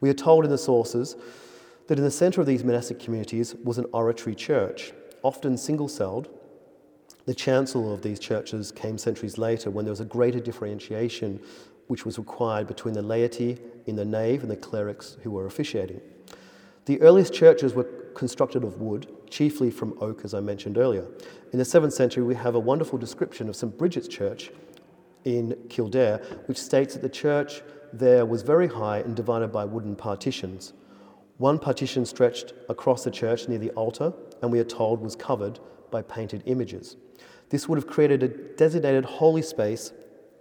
We are told in the sources that in the centre of these monastic communities was an oratory church, often single celled. The chancel of these churches came centuries later when there was a greater differentiation which was required between the laity in the nave and the clerics who were officiating. The earliest churches were constructed of wood, chiefly from oak, as I mentioned earlier. In the 7th century, we have a wonderful description of St. Bridget's Church in Kildare, which states that the church there was very high and divided by wooden partitions. One partition stretched across the church near the altar, and we are told was covered by painted images. This would have created a designated holy space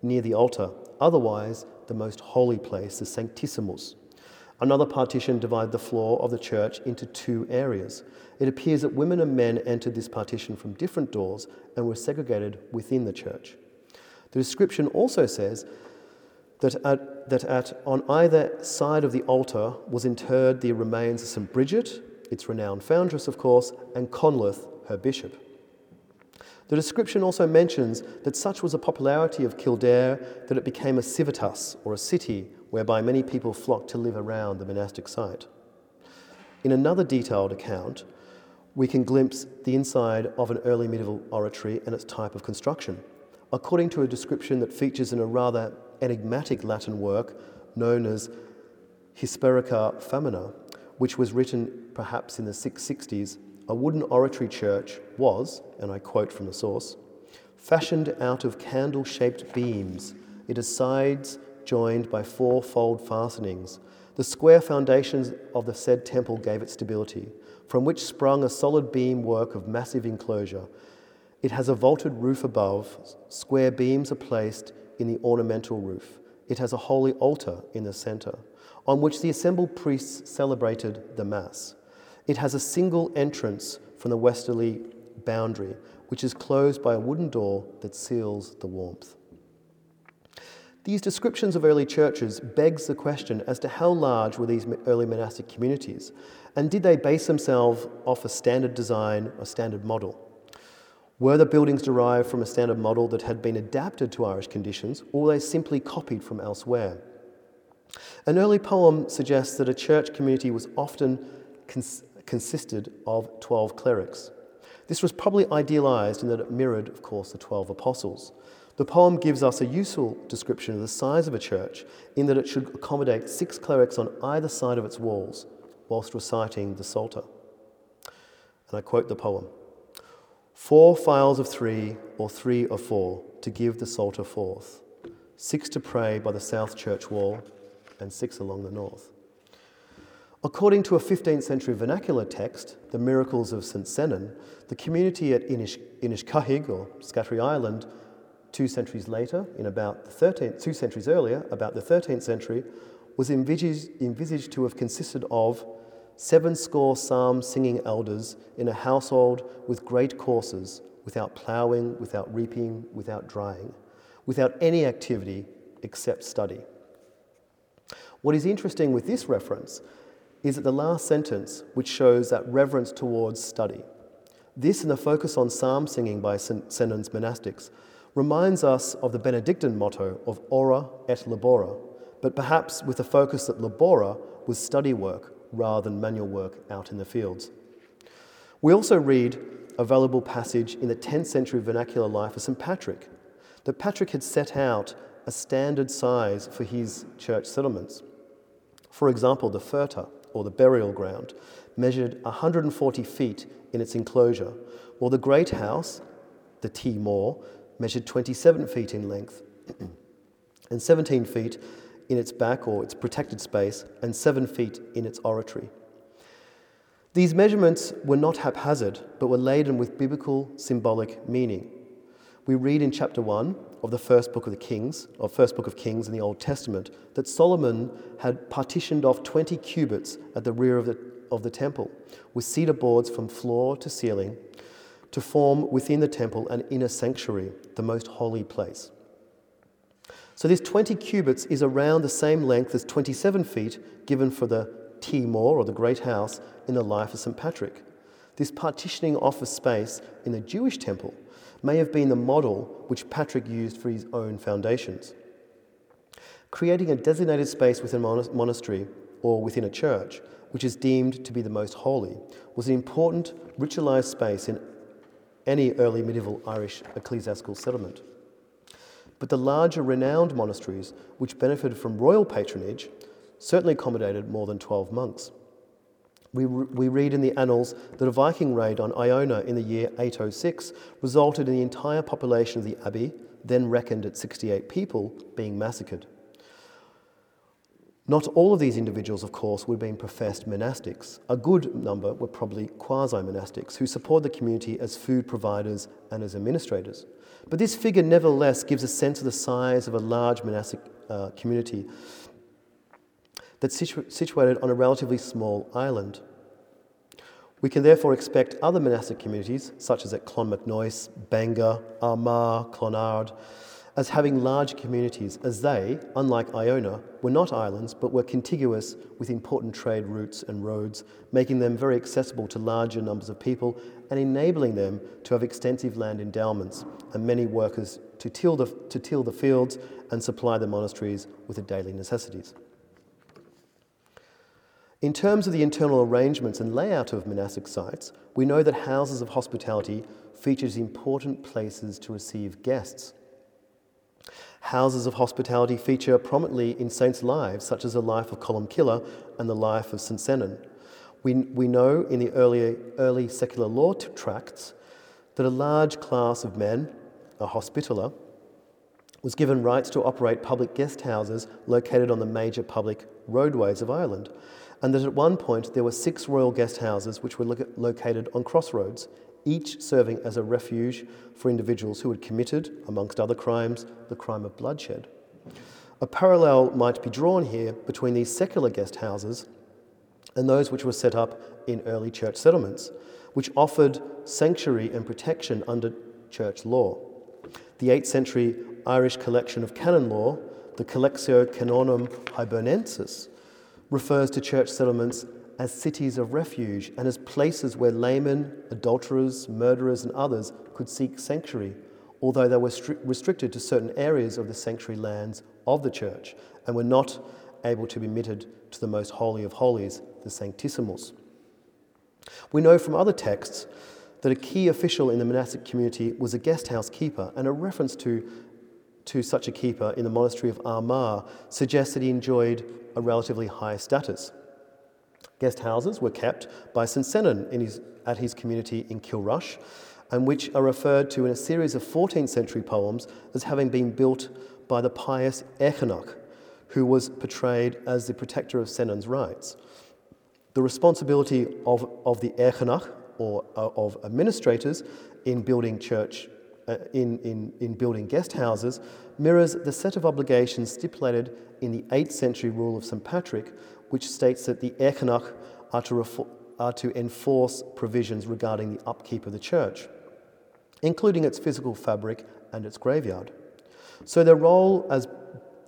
near the altar, otherwise, the most holy place, the Sanctissimus. Another partition divided the floor of the church into two areas. It appears that women and men entered this partition from different doors and were segregated within the church. The description also says that at, that at on either side of the altar was interred the remains of St. Bridget, its renowned foundress, of course, and Conleth, her bishop. The description also mentions that such was the popularity of Kildare that it became a civitas, or a city, whereby many people flocked to live around the monastic site. In another detailed account, we can glimpse the inside of an early medieval oratory and its type of construction. According to a description that features in a rather enigmatic Latin work known as Hisperica Famina, which was written perhaps in the 660s, a wooden oratory church was, and I quote from the source, fashioned out of candle shaped beams. It has sides joined by four fold fastenings. The square foundations of the said temple gave it stability, from which sprung a solid beam work of massive enclosure. It has a vaulted roof above, square beams are placed in the ornamental roof. It has a holy altar in the centre, on which the assembled priests celebrated the Mass. It has a single entrance from the westerly boundary, which is closed by a wooden door that seals the warmth. These descriptions of early churches begs the question as to how large were these early monastic communities, and did they base themselves off a standard design, a standard model? Were the buildings derived from a standard model that had been adapted to Irish conditions, or were they simply copied from elsewhere? An early poem suggests that a church community was often cons- consisted of 12 clerics. This was probably idealized in that it mirrored, of course, the 12 apostles. The poem gives us a useful description of the size of a church in that it should accommodate six clerics on either side of its walls whilst reciting the Psalter. And I quote the poem Four files of three, or three of four, to give the Psalter forth, six to pray by the south church wall, and six along the north. According to a 15th century vernacular text, The Miracles of St. Senan, the community at Inish, Inishkahig, or Scattery Island, two centuries later, in about the 13th, two centuries earlier, about the 13th century, was envisaged, envisaged to have consisted of seven score psalm singing elders in a household with great courses, without ploughing, without reaping, without drying, without any activity except study. What is interesting with this reference is that the last sentence, which shows that reverence towards study. This and the focus on psalm singing by St. Senan's monastics reminds us of the Benedictine motto of ora et labora, but perhaps with the focus that labora was study work rather than manual work out in the fields. We also read a valuable passage in the 10th century vernacular life of St. Patrick, that Patrick had set out a standard size for his church settlements. For example, the Furta, or the burial ground, measured 140 feet in its enclosure, while the great house, the Tee Mor, measured 27 feet in length and 17 feet in its back or its protected space and 7 feet in its oratory. These measurements were not haphazard, but were laden with biblical symbolic meaning. We read in chapter 1 of the first book of the Kings, of first book of Kings in the Old Testament, that Solomon had partitioned off 20 cubits at the rear of the, of the temple, with cedar boards from floor to ceiling, to form within the temple an inner sanctuary, the most holy place. So this 20 cubits is around the same length as 27 feet given for the Tee Mor, or the Great House, in the life of St. Patrick. This partitioning off of space in the Jewish temple may have been the model which Patrick used for his own foundations. Creating a designated space within a monastery or within a church, which is deemed to be the most holy, was an important ritualised space in any early medieval Irish ecclesiastical settlement. But the larger renowned monasteries, which benefited from royal patronage, certainly accommodated more than 12 monks. We, re- we read in the annals that a Viking raid on Iona in the year 806 resulted in the entire population of the abbey, then reckoned at 68 people, being massacred. Not all of these individuals, of course, would have been professed monastics. A good number were probably quasi monastics who supported the community as food providers and as administrators. But this figure, nevertheless, gives a sense of the size of a large monastic uh, community that's situ- situated on a relatively small island. We can therefore expect other monastic communities, such as at Clonmacnoise, Bangor, Armagh, Clonard, as having large communities, as they, unlike Iona, were not islands but were contiguous with important trade routes and roads, making them very accessible to larger numbers of people and enabling them to have extensive land endowments and many workers to till the, to till the fields and supply the monasteries with the daily necessities. In terms of the internal arrangements and layout of monastic sites, we know that houses of hospitality features important places to receive guests. Houses of hospitality feature prominently in saints' lives, such as the life of Columcille and the life of St. Senan. We, we know in the early, early secular law tracts that a large class of men, a hospitaller, was given rights to operate public guest houses located on the major public roadways of Ireland, and that at one point there were six royal guest houses which were lo- located on crossroads, each serving as a refuge for individuals who had committed, amongst other crimes, the crime of bloodshed. A parallel might be drawn here between these secular guest houses and those which were set up in early church settlements, which offered sanctuary and protection under church law. The 8th century Irish collection of canon law, the Collectio Canonum Hibernensis, refers to church settlements as cities of refuge and as places where laymen, adulterers, murderers, and others could seek sanctuary, although they were stri- restricted to certain areas of the sanctuary lands of the church and were not able to be admitted to the most holy of holies, the Sanctissimus. We know from other texts that a key official in the monastic community was a guest house keeper, and a reference to, to such a keeper in the monastery of Armagh suggests that he enjoyed a relatively high status. Guest houses were kept by St. Senan his, at his community in Kilrush, and which are referred to in a series of 14th century poems as having been built by the pious Eichenach, who was portrayed as the protector of Senan's rights. The responsibility of, of the Eichenach, or uh, of administrators, in building church, uh, in, in, in building guest houses, mirrors the set of obligations stipulated in the 8th century rule of St. Patrick, which states that the Eichenach are to, refor- are to enforce provisions regarding the upkeep of the church, including its physical fabric and its graveyard. So their role as,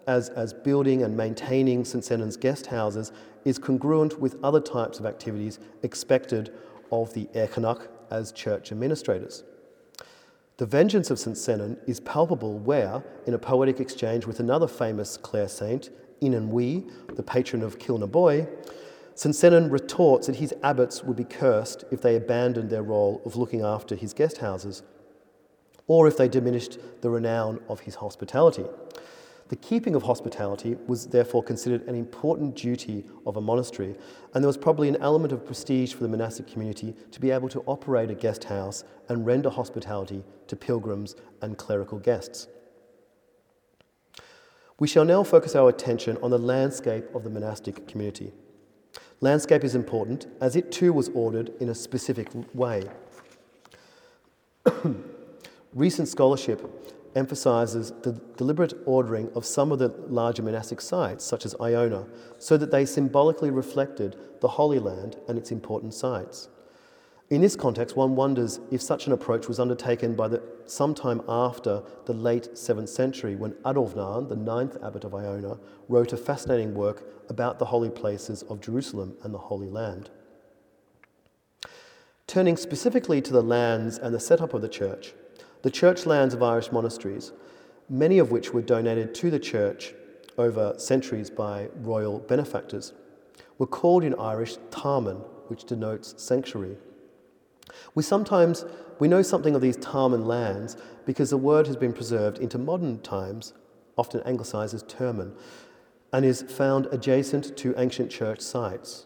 as, as building and maintaining St. Senan's guest houses is congruent with other types of activities expected of the Eichenach as church administrators. The vengeance of St. Senan is palpable where, in a poetic exchange with another famous Clare saint, Inanwi, the patron of Kilnaboy, St. Senan retorts that his abbots would be cursed if they abandoned their role of looking after his guest houses, or if they diminished the renown of his hospitality. The keeping of hospitality was therefore considered an important duty of a monastery, and there was probably an element of prestige for the monastic community to be able to operate a guest house and render hospitality to pilgrims and clerical guests. We shall now focus our attention on the landscape of the monastic community. Landscape is important as it too was ordered in a specific way. Recent scholarship emphasizes the deliberate ordering of some of the larger monastic sites, such as Iona, so that they symbolically reflected the Holy Land and its important sites. In this context, one wonders if such an approach was undertaken by the, sometime after the late 7th century when Adomnán, the ninth abbot of Iona, wrote a fascinating work about the holy places of Jerusalem and the Holy Land. Turning specifically to the lands and the setup of the church, the church lands of Irish monasteries, many of which were donated to the church over centuries by royal benefactors, were called in Irish Tarman, which denotes sanctuary. We sometimes we know something of these Tarman lands because the word has been preserved into modern times, often anglicised as Terman, and is found adjacent to ancient church sites.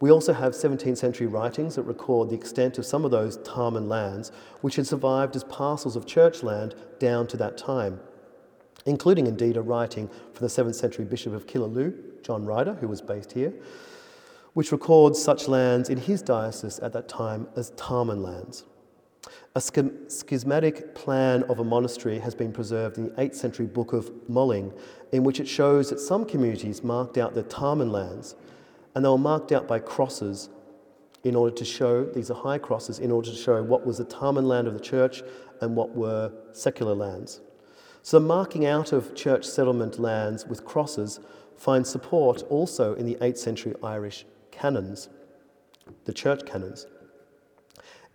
We also have 17th century writings that record the extent of some of those Tarman lands, which had survived as parcels of church land down to that time, including indeed a writing from the 7th century Bishop of Killaloe, John Ryder, who was based here, which records such lands in his diocese at that time as Tarman lands. A schismatic plan of a monastery has been preserved in the 8th century book of Mulling, in which it shows that some communities marked out their Tarman lands, and they were marked out by crosses in order to show, these are high crosses, in order to show what was the Tarman land of the church and what were secular lands. So, the marking out of church settlement lands with crosses finds support also in the 8th century Irish canons, the church canons.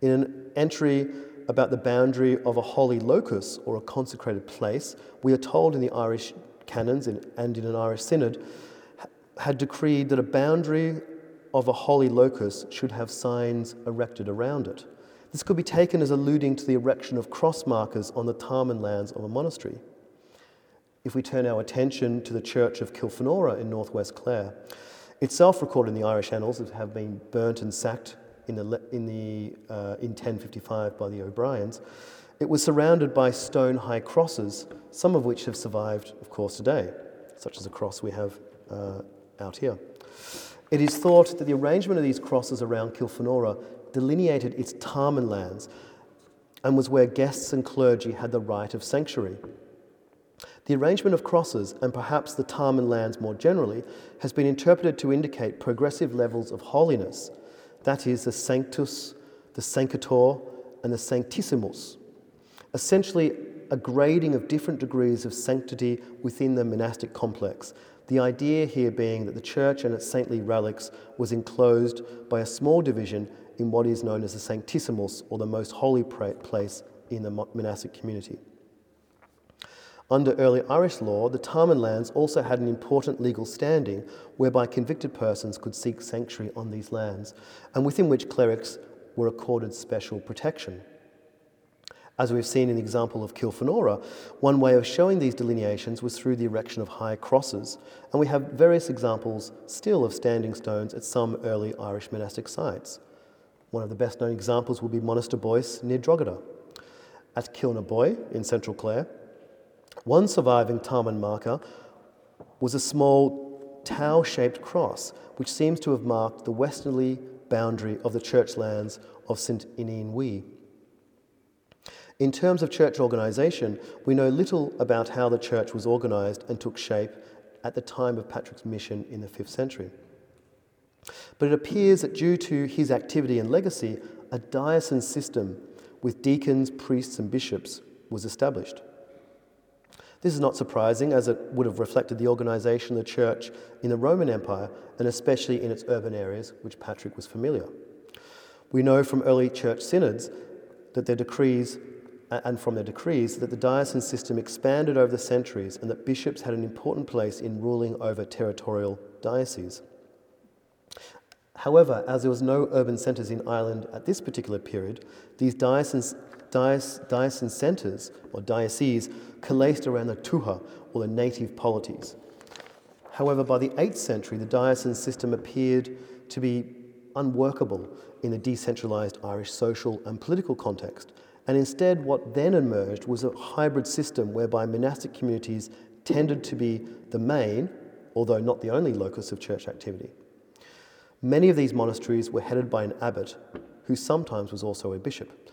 In an entry about the boundary of a holy locus or a consecrated place, we are told in the Irish canons and in an Irish synod had decreed that a boundary of a holy locus should have signs erected around it. This could be taken as alluding to the erection of cross markers on the Tarman lands of a monastery. If we turn our attention to the church of Kilfenora in northwest Clare, itself recorded in the Irish annals as having been burnt and sacked in, the, in, the, uh, in 1055 by the O'Briens, it was surrounded by stone high crosses, some of which have survived, of course, today, such as a cross we have uh, out here. It is thought that the arrangement of these crosses around Kilfenora delineated its Tarman lands and was where guests and clergy had the right of sanctuary. The arrangement of crosses, and perhaps the Tarman lands more generally, has been interpreted to indicate progressive levels of holiness that is, the Sanctus, the Sanctator, and the Sanctissimus. Essentially, a grading of different degrees of sanctity within the monastic complex. The idea here being that the church and its saintly relics was enclosed by a small division in what is known as the Sanctissimus, or the most holy place in the monastic community. Under early Irish law, the Tarman lands also had an important legal standing whereby convicted persons could seek sanctuary on these lands, and within which clerics were accorded special protection. As we've seen in the example of Kilfenora, one way of showing these delineations was through the erection of high crosses, and we have various examples still of standing stones at some early Irish monastic sites. One of the best known examples would be Monasterboice near Drogheda. At Kilnaboy in central Clare, one surviving Tarman marker was a small tau shaped cross, which seems to have marked the westerly boundary of the church lands of St. Ineen In terms of church organisation, we know little about how the church was organised and took shape at the time of Patrick's mission in the 5th century. But it appears that due to his activity and legacy, a diocesan system with deacons, priests, and bishops was established. This is not surprising, as it would have reflected the organisation of the church in the Roman Empire, and especially in its urban areas, which Patrick was familiar. We know from early church synods that their decrees, and from their decrees, that the diocesan system expanded over the centuries and that bishops had an important place in ruling over territorial dioceses. However, as there was no urban centres in Ireland at this particular period, these diocesan centres, or dioceses, coalesced around the tuatha, or the native polities. However, by the 8th century, the diocesan system appeared to be unworkable in the decentralised Irish social and political context, and instead, what then emerged was a hybrid system whereby monastic communities tended to be the main, although not the only locus of church activity. Many of these monasteries were headed by an abbot, who sometimes was also a bishop.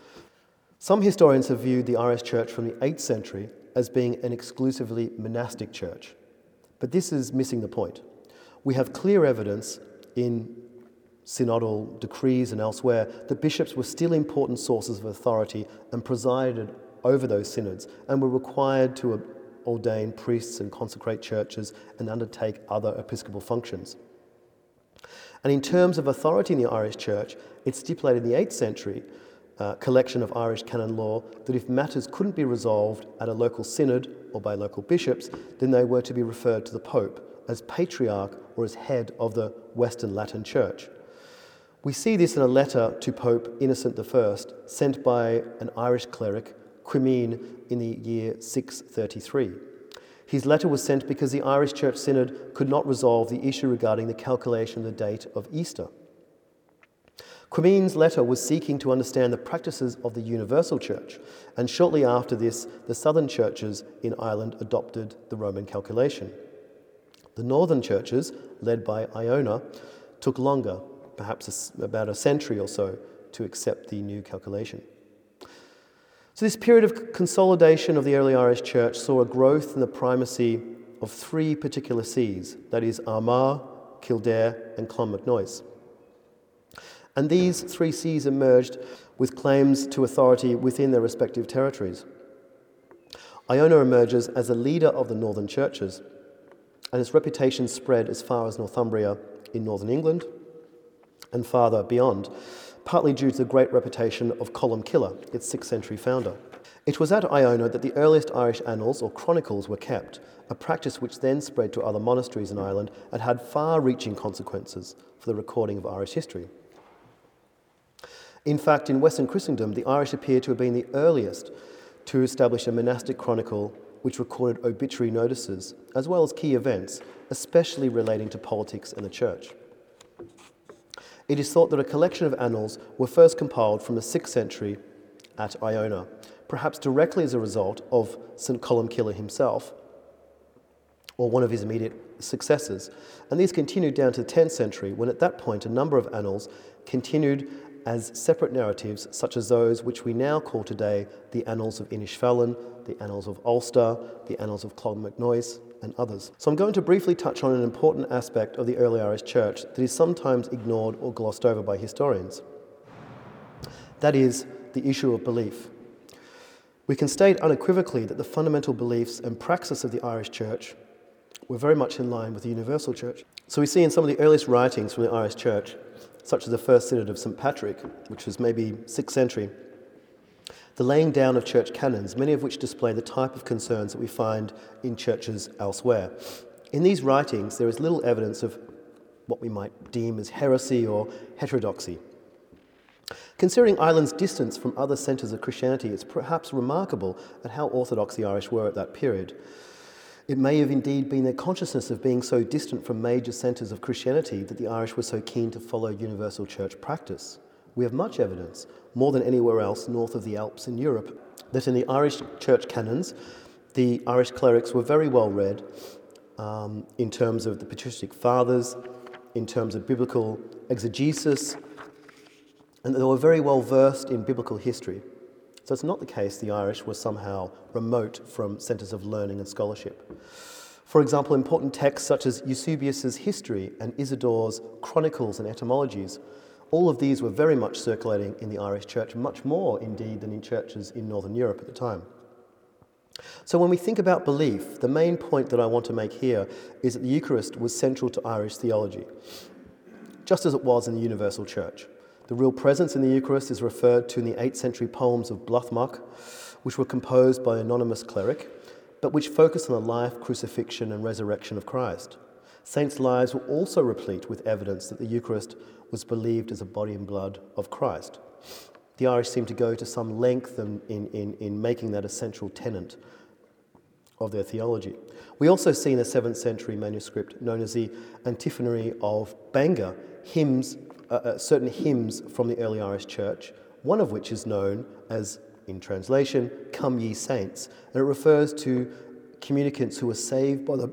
Some historians have viewed the Irish church from the 8th century as being an exclusively monastic church, but this is missing the point. We have clear evidence in synodal decrees and elsewhere that bishops were still important sources of authority and presided over those synods and were required to ordain priests and consecrate churches and undertake other episcopal functions. And in terms of authority in the Irish church, it's stipulated in the 8th century uh, collection of Irish canon law that if matters couldn't be resolved at a local synod or by local bishops, then they were to be referred to the Pope, as patriarch or as head of the Western Latin Church. We see this in a letter to Pope Innocent I, sent by an Irish cleric, Cuimín, in the year 633. His letter was sent because the Irish Church Synod could not resolve the issue regarding the calculation of the date of Easter. Cuimín's letter was seeking to understand the practices of the Universal Church, and shortly after this, the southern churches in Ireland adopted the Roman calculation. The northern churches, led by Iona, took longer, perhaps about a century or so, to accept the new calculation. So, this period of consolidation of the early Irish church saw a growth in the primacy of three particular sees that is, Armagh, Kildare, and Clonmacnoise. And these three sees emerged with claims to authority within their respective territories. Iona emerges as a leader of the northern churches, and its reputation spread as far as Northumbria in northern England and farther beyond, partly due to the great reputation of Columcille, its 6th century founder. It was at Iona that the earliest Irish annals or chronicles were kept, a practice which then spread to other monasteries in Ireland and had far reaching consequences for the recording of Irish history. In fact, in Western Christendom, the Irish appear to have been the earliest to establish a monastic chronicle which recorded obituary notices, as well as key events, especially relating to politics and the church. It is thought that a collection of annals were first compiled from the 6th century at Iona, perhaps directly as a result of St. Columcille himself or one of his immediate successors. And these continued down to the 10th century, when at that point a number of annals continued as separate narratives, such as those which we now call today the Annals of Innisfallen, the Annals of Ulster, the Annals of Clonmacnoise, and others. So I'm going to briefly touch on an important aspect of the early Irish Church that is sometimes ignored or glossed over by historians. That is the issue of belief. We can state unequivocally that the fundamental beliefs and praxis of the Irish Church were very much in line with the Universal Church. So we see in some of the earliest writings from the Irish Church such as the First Synod of St. Patrick, which was maybe 6th century, the laying down of church canons, many of which display the type of concerns that we find in churches elsewhere. In these writings, there is little evidence of what we might deem as heresy or heterodoxy. Considering Ireland's distance from other centres of Christianity, it's perhaps remarkable at how orthodox the Irish were at that period. It may have indeed been their consciousness of being so distant from major centres of Christianity that the Irish were so keen to follow universal church practice. We have much evidence, more than anywhere else north of the Alps in Europe, that in the Irish church canons, the Irish clerics were very well read um, in terms of the patristic fathers, in terms of biblical exegesis, and they were very well versed in biblical history. So it's not the case the Irish were somehow remote from centres of learning and scholarship. For example, important texts such as Eusebius's History and Isidore's Chronicles and Etymologies, all of these were very much circulating in the Irish church, much more indeed than in churches in Northern Europe at the time. So, when we think about belief, the main point that I want to make here is that the Eucharist was central to Irish theology, just as it was in the Universal Church. The real presence in the Eucharist is referred to in the 8th century poems of Blathmac, which were composed by an anonymous cleric, but which focus on the life, crucifixion, and resurrection of Christ. Saints' lives were also replete with evidence that the Eucharist was believed as a body and blood of Christ. The Irish seem to go to some length in, in, in making that a central tenet of their theology. We also see in a 7th century manuscript known as the Antiphonary of Bangor hymns uh, uh, certain hymns from the early Irish church, one of which is known as, in translation, Come Ye Saints, and it refers to communicants who were saved by the,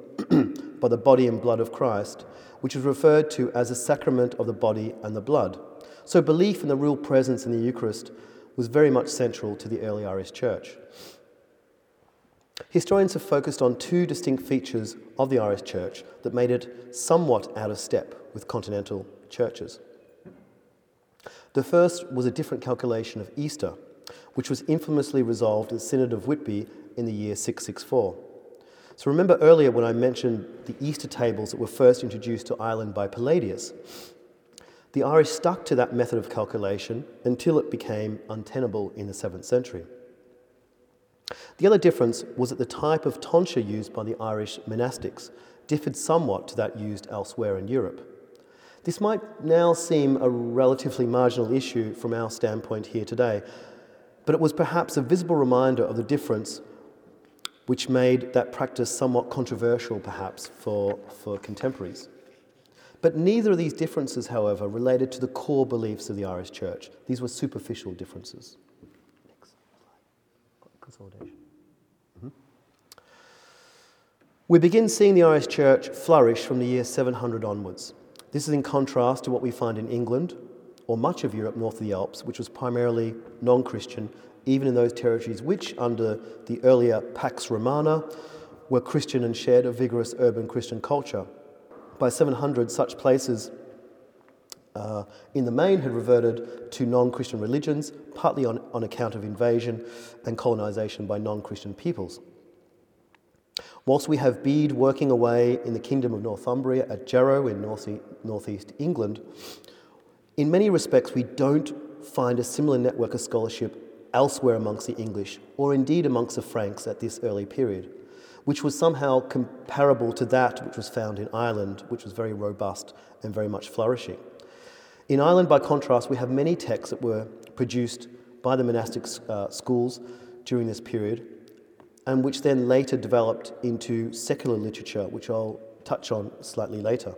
by the body and blood of Christ, which is referred to as a sacrament of the body and the blood. So belief in the real presence in the Eucharist was very much central to the early Irish church. Historians have focused on two distinct features of the Irish church that made it somewhat out of step with continental churches. The first was a different calculation of Easter, which was infamously resolved at the Synod of Whitby in the year 664. So remember earlier when I mentioned the Easter tables that were first introduced to Ireland by Palladius. The Irish stuck to that method of calculation until it became untenable in the 7th century. The other difference was that the type of tonsure used by the Irish monastics differed somewhat to that used elsewhere in Europe. This might now seem a relatively marginal issue from our standpoint here today, but it was perhaps a visible reminder of the difference which made that practice somewhat controversial, perhaps, for, for contemporaries. But neither of these differences, however, related to the core beliefs of the Irish Church. These were superficial differences. Next slide. Consolidation. Mm-hmm. We begin seeing the Irish Church flourish from the year 700 onwards. This is in contrast to what we find in England or much of Europe north of the Alps, which was primarily non Christian, even in those territories which, under the earlier Pax Romana, were Christian and shared a vigorous urban Christian culture. By 700, such places uh, in the main had reverted to non Christian religions, partly on, on account of invasion and colonization by non Christian peoples. Whilst we have Bede working away in the kingdom of Northumbria at Jarrow in north northeast England, in many respects we don't find a similar network of scholarship elsewhere amongst the English, or indeed amongst the Franks at this early period, which was somehow comparable to that which was found in Ireland, which was very robust and very much flourishing. In Ireland, by contrast, we have many texts that were produced by the monastic uh, schools during this period, and which then later developed into secular literature, which I'll touch on slightly later.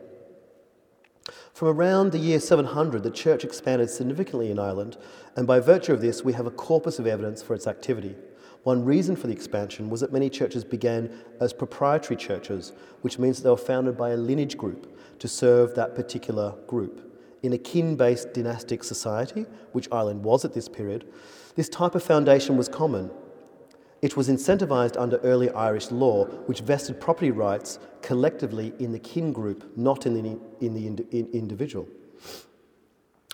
From around the year 700, the church expanded significantly in Ireland, and by virtue of this, we have a corpus of evidence for its activity. One reason for the expansion was that many churches began as proprietary churches, which means that they were founded by a lineage group to serve that particular group. In a kin based dynastic society, which Ireland was at this period, this type of foundation was common, it was incentivised under early Irish law, which vested property rights collectively in the kin group, not in the, in the ind- in individual.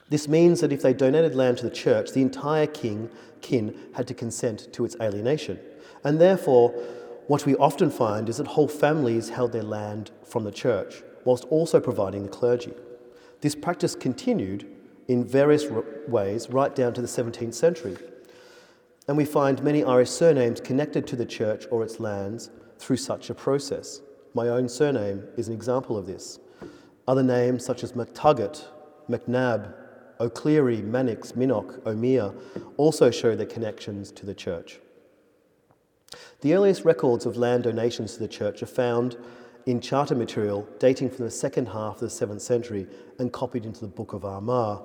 This means that if they donated land to the church, the entire king, kin had to consent to its alienation. And therefore, what we often find is that whole families held their land from the church, whilst also providing the clergy. This practice continued in various ways right down to the 17th century. And we find many Irish surnames connected to the church or its lands through such a process. My own surname is an example of this. Other names such as McTuggett, McNab, O'Cleary, Mannix, Minock, O'Meara also show their connections to the church. The earliest records of land donations to the church are found in charter material dating from the second half of the 7th century and copied into the Book of Armagh.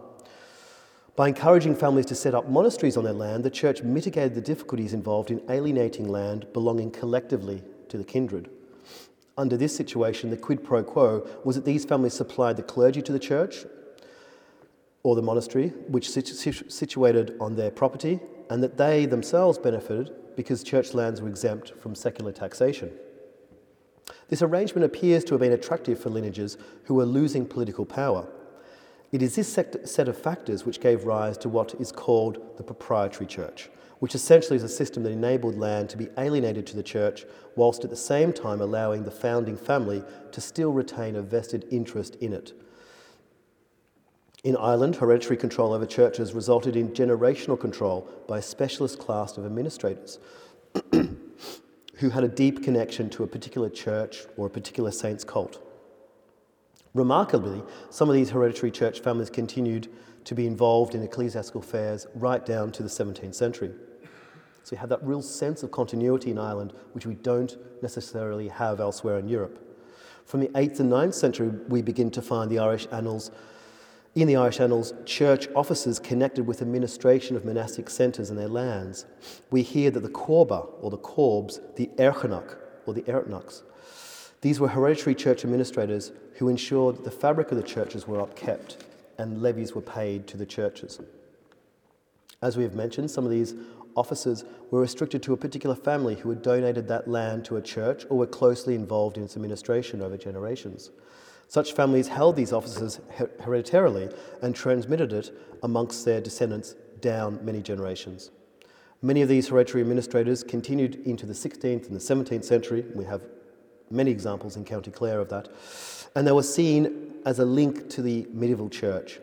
By encouraging families to set up monasteries on their land, the church mitigated the difficulties involved in alienating land belonging collectively to the kindred. Under this situation, the quid pro quo was that these families supplied the clergy to the church or the monastery, which situ- situated on their property, and that they themselves benefited because church lands were exempt from secular taxation. This arrangement appears to have been attractive for lineages who were losing political power. It is this set of factors which gave rise to what is called the proprietary church, which essentially is a system that enabled land to be alienated to the church whilst at the same time allowing the founding family to still retain a vested interest in it. In Ireland, hereditary control over churches resulted in generational control by a specialist class of administrators who had a deep connection to a particular church or a particular saint's cult. Remarkably, some of these hereditary church families continued to be involved in ecclesiastical affairs right down to the 17th century. So you have that real sense of continuity in Ireland, which we don't necessarily have elsewhere in Europe. From the 8th and 9th century, we begin to find the Irish annals, in the Irish annals, church offices connected with administration of monastic centres and their lands. We hear that the Corba, or the Corbs, the Erchanach, or the Ertnachs, these were hereditary church administrators who ensured that the fabric of the churches were upkept and levies were paid to the churches. As we have mentioned, some of these offices were restricted to a particular family who had donated that land to a church or were closely involved in its administration over generations. Such families held these offices hereditarily and transmitted it amongst their descendants down many generations. Many of these hereditary administrators continued into the 16th and the 17th century. We have many examples in County Clare of that. And they were seen as a link to the medieval church.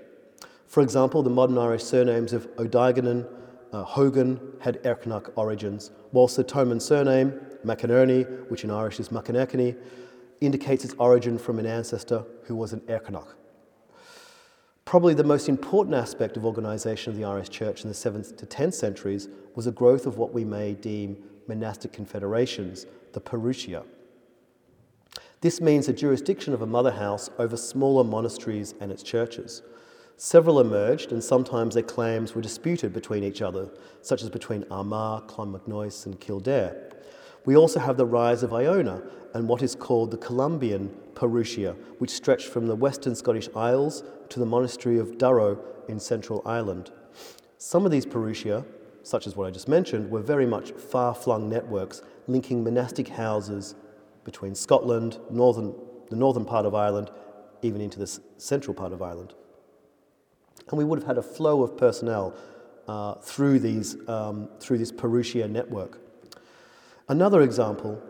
For example, the modern Irish surnames of O'Diagonan, uh, Hogan had Erchnach origins, whilst the Thomond surname, McInerney, which in Irish is McInerney, indicates its origin from an ancestor who was an Erkenach. Probably the most important aspect of organisation of the Irish Church in the 7th to 10th centuries was the growth of what we may deem monastic confederations, the paruchia. This means the jurisdiction of a mother house over smaller monasteries and its churches. Several emerged, and sometimes their claims were disputed between each other, such as between Armagh, Clonmacnoise, and Kildare. We also have the rise of Iona and what is called the Columbian Paruchia, which stretched from the western Scottish Isles to the monastery of Durrow in central Ireland. Some of these Paruchia, such as what I just mentioned, were very much far flung networks linking monastic houses between Scotland, northern, the northern part of Ireland, even into the central part of Ireland. And we would have had a flow of personnel uh, through, these, um, through this Paruchia network. Another example,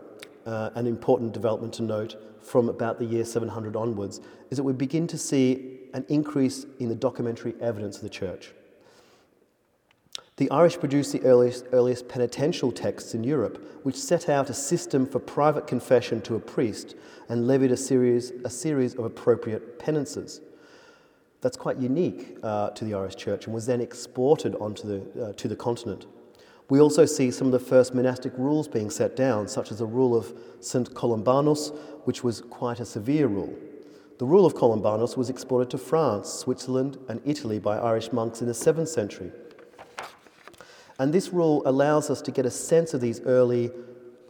uh, an important development to note from about the year 700 onwards, is that we begin to see an increase in the documentary evidence of the church. The Irish produced the earliest, earliest penitential texts in Europe, which set out a system for private confession to a priest and levied a series, a series of appropriate penances. That's quite unique uh, to the Irish Church and was then exported onto the, uh, to the continent. We also see some of the first monastic rules being set down, such as the rule of St. Columbanus, which was quite a severe rule. The rule of Columbanus was exported to France, Switzerland, and Italy by Irish monks in the 7th century. And this rule allows us to get a sense of these early,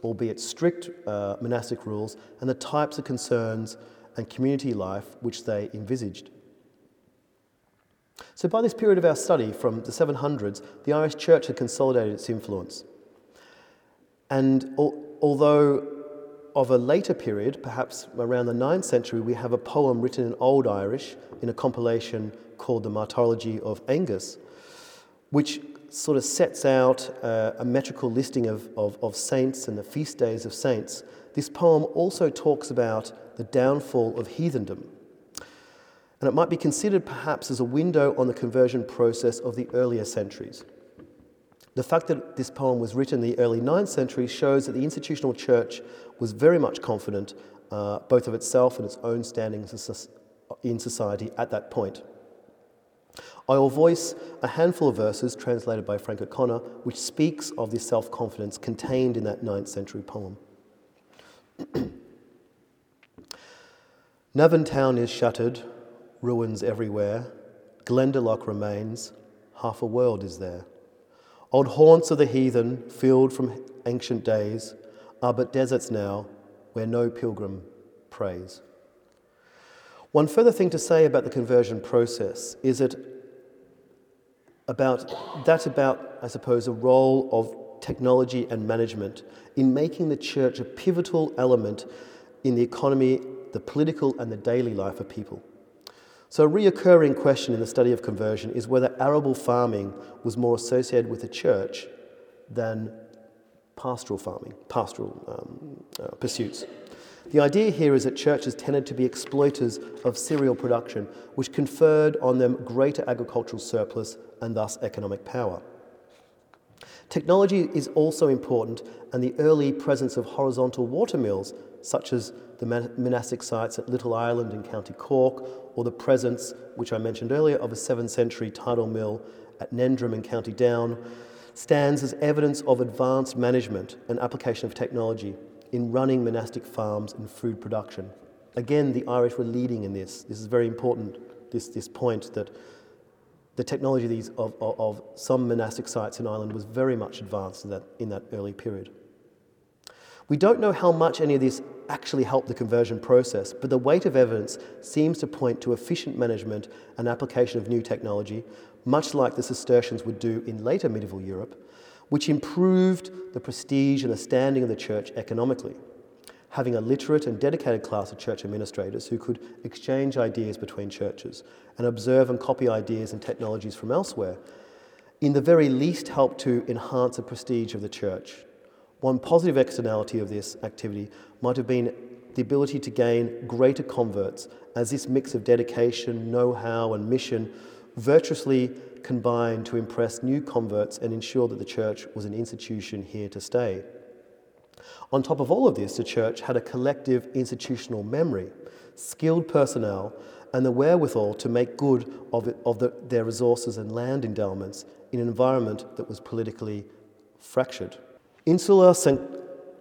albeit strict, uh, monastic rules and the types of concerns and community life which they envisaged. So, by this period of our study, from the 700s, the Irish Church had consolidated its influence. And al- although of a later period, perhaps around the 9th century, we have a poem written in Old Irish in a compilation called the Martyrology of Angus, which sort of sets out uh, a metrical listing of, of, of saints and the feast days of saints. This poem also talks about the downfall of heathendom and it might be considered perhaps as a window on the conversion process of the earlier centuries. The fact that this poem was written in the early 9th century shows that the institutional church was very much confident uh, both of itself and its own standings in society at that point. I will voice a handful of verses translated by Frank O'Connor, which speaks of this self confidence contained in that 9th century poem. Navan town is shuttered, ruins everywhere. Glendalough remains, half a world is there. Old haunts of the heathen, filled from ancient days, are but deserts now where no pilgrim prays. One further thing to say about the conversion process is that about that about, I suppose, a role of technology and management in making the church a pivotal element in the economy, the political, and the daily life of people. So, a reoccurring question in the study of conversion is whether arable farming was more associated with the church than pastoral farming, pastoral um, uh, pursuits. The idea here is that churches tended to be exploiters of cereal production, which conferred on them greater agricultural surplus and thus economic power. Technology is also important, and the early presence of horizontal water mills, such as the monastic sites at Little Island in County Cork, or the presence, which I mentioned earlier, of a 7th century tidal mill at Nendrum in County Down, stands as evidence of advanced management and application of technology in running monastic farms and food production. Again, the Irish were leading in this. This is very important, this, this point that the technology of, these, of, of, of some monastic sites in Ireland was very much advanced in that, in that early period. We don't know how much any of this actually helped the conversion process, but the weight of evidence seems to point to efficient management and application of new technology, much like the Cistercians would do in later medieval Europe, which improved the prestige and the standing of the church economically. Having a literate and dedicated class of church administrators who could exchange ideas between churches and observe and copy ideas and technologies from elsewhere, in the very least helped to enhance the prestige of the church. One positive externality of this activity might have been the ability to gain greater converts as this mix of dedication, know how, and mission virtuously combined to impress new converts and ensure that the church was an institution here to stay. On top of all of this, the church had a collective institutional memory, skilled personnel, and the wherewithal to make good of, it, of the, their resources and land endowments in an environment that was politically fractured. Insula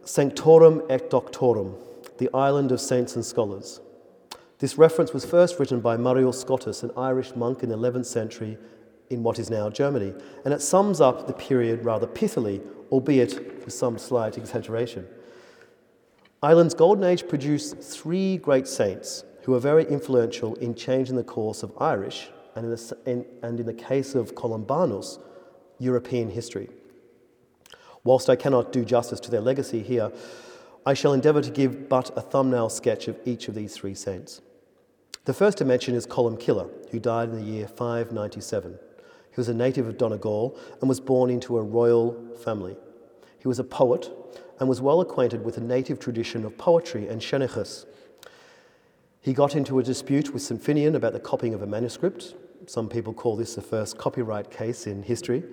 Sanctorum et Doctorum, the island of saints and scholars. This reference was first written by Muriel Scotus, an Irish monk in the 11th century in what is now Germany, and it sums up the period rather pithily, albeit with some slight exaggeration. Ireland's Golden Age produced three great saints who were very influential in changing the course of Irish, and in the, in, and in the case of Columbanus, European history. Whilst I cannot do justice to their legacy here, I shall endeavour to give but a thumbnail sketch of each of these three saints. The first to mention is Columcille, who died in the year 597. He was a native of Donegal and was born into a royal family. He was a poet and was well acquainted with the native tradition of poetry and seanchas. He got into a dispute with St. Finian about the copying of a manuscript. Some people call this the first copyright case in history.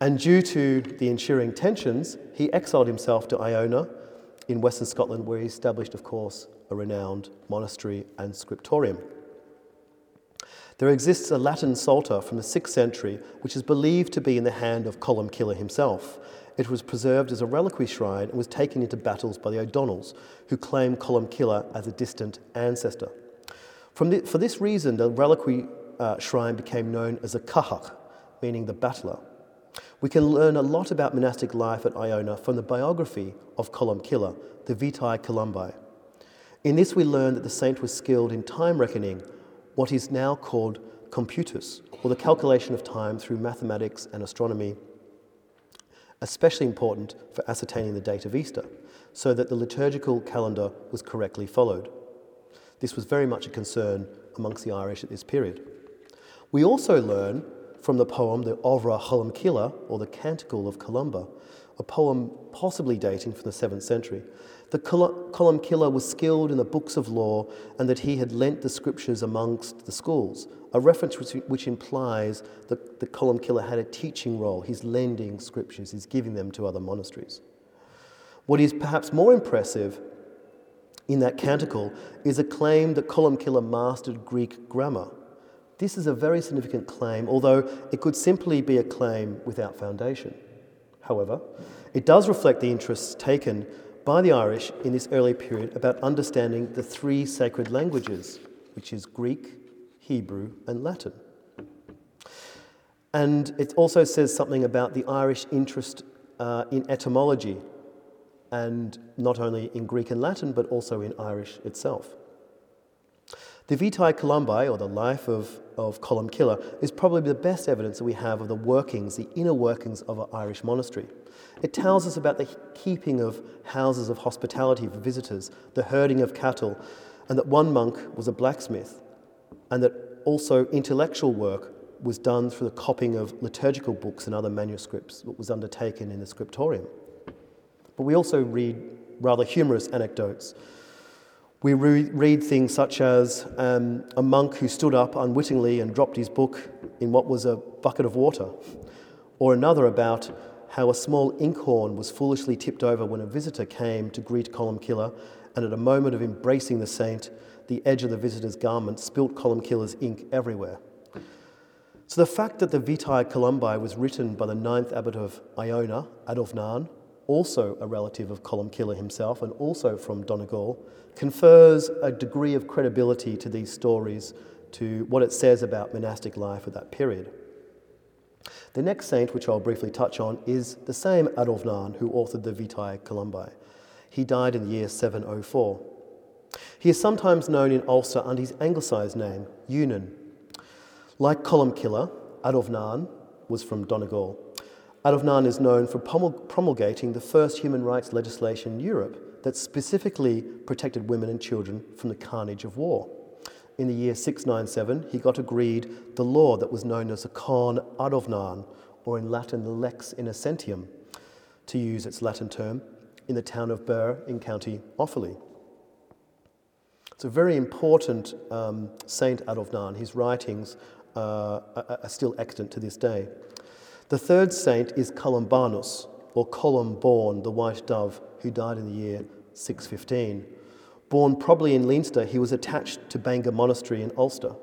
And due to the ensuing tensions, he exiled himself to Iona in western Scotland, where he established, of course, a renowned monastery and scriptorium. There exists a Latin Psalter from the 6th century, which is believed to be in the hand of Columcille himself. It was preserved as a reliquary shrine and was taken into battles by the O'Donnells, who claimed Columcille as a distant ancestor. The, for this reason, the reliquary uh, shrine became known as a Cathach, meaning the battler. We can learn a lot about monastic life at Iona from the biography of Columcille, the Vitae Columbae. In this, we learn that the saint was skilled in time reckoning, what is now called computus, or the calculation of time through mathematics and astronomy especially important for ascertaining the date of Easter, so that the liturgical calendar was correctly followed. This was very much a concern amongst the Irish at this period. We also learn from the poem the Amra Columcille, or the Canticle of Columba, a poem possibly dating from the 7th century. The Columcille was skilled in the books of law and that he had lent the scriptures amongst the schools, a reference which, which implies that the Columcille had a teaching role. He's lending scriptures, he's giving them to other monasteries. What is perhaps more impressive in that canticle is a claim that Columcille mastered Greek grammar. This is a very significant claim, although it could simply be a claim without foundation. However, it does reflect the interests taken by the Irish in this early period about understanding the three sacred languages, which is Greek, Hebrew, and Latin. And it also says something about the Irish interest uh, in etymology, and not only in Greek and Latin, but also in Irish itself. The Vitae Columbae, or the life of, of Columcille, is probably the best evidence that we have of the workings, the inner workings of an Irish monastery. It tells us about the keeping of houses of hospitality for visitors, the herding of cattle, and that one monk was a blacksmith, and that also intellectual work was done through the copying of liturgical books and other manuscripts that was undertaken in the scriptorium. But we also read rather humorous anecdotes. We re- read things such as um, a monk who stood up unwittingly and dropped his book in what was a bucket of water, or another about how a small inkhorn was foolishly tipped over when a visitor came to greet Columcille, and at a moment of embracing the saint, the edge of the visitor's garment spilt Columcille's ink everywhere. So the fact that the Vitae Columbae was written by the ninth abbot of Iona, Adomnán, also a relative of Columcille himself and also from Donegal, confers a degree of credibility to these stories, to what it says about monastic life at that period. The next saint, which I'll briefly touch on, is the same Adomnán who authored the Vitae Columbae. He died in the year 704. He is sometimes known in Ulster under his anglicised name, Eunan. Like Columcille, Adomnán was from Donegal. Adomnán is known for promulgating the first human rights legislation in Europe that specifically protected women and children from the carnage of war in the year 697, he got agreed the law that was known as the Cáin Adomnáin, or in Latin, the Lex Innocentium, to use its Latin term, in the town of Birr in County Offaly. It's a very important um, Saint Adomnán. His writings uh, are, still extant to this day. The third saint is Columbanus, or Colum Bawn, the white dove, who died in the year 615. Born probably in Leinster, he was attached to Bangor Monastery in Ulster.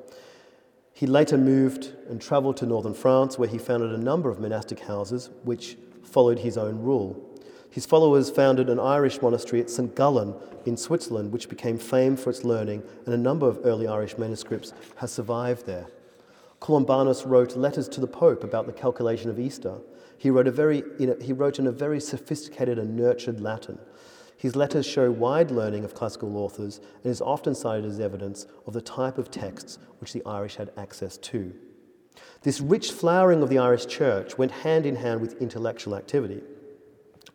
He later moved and travelled to northern France, where he founded a number of monastic houses which followed his own rule. His followers founded an Irish monastery at St. Gallen in Switzerland, which became famed for its learning, and a number of early Irish manuscripts have survived there. Columbanus wrote letters to the Pope about the calculation of Easter. He wrote, a very, he wrote in a very sophisticated and nurtured Latin. His letters show wide learning of classical authors and is often cited as evidence of the type of texts which the Irish had access to. This rich flowering of the Irish church went hand in hand with intellectual activity.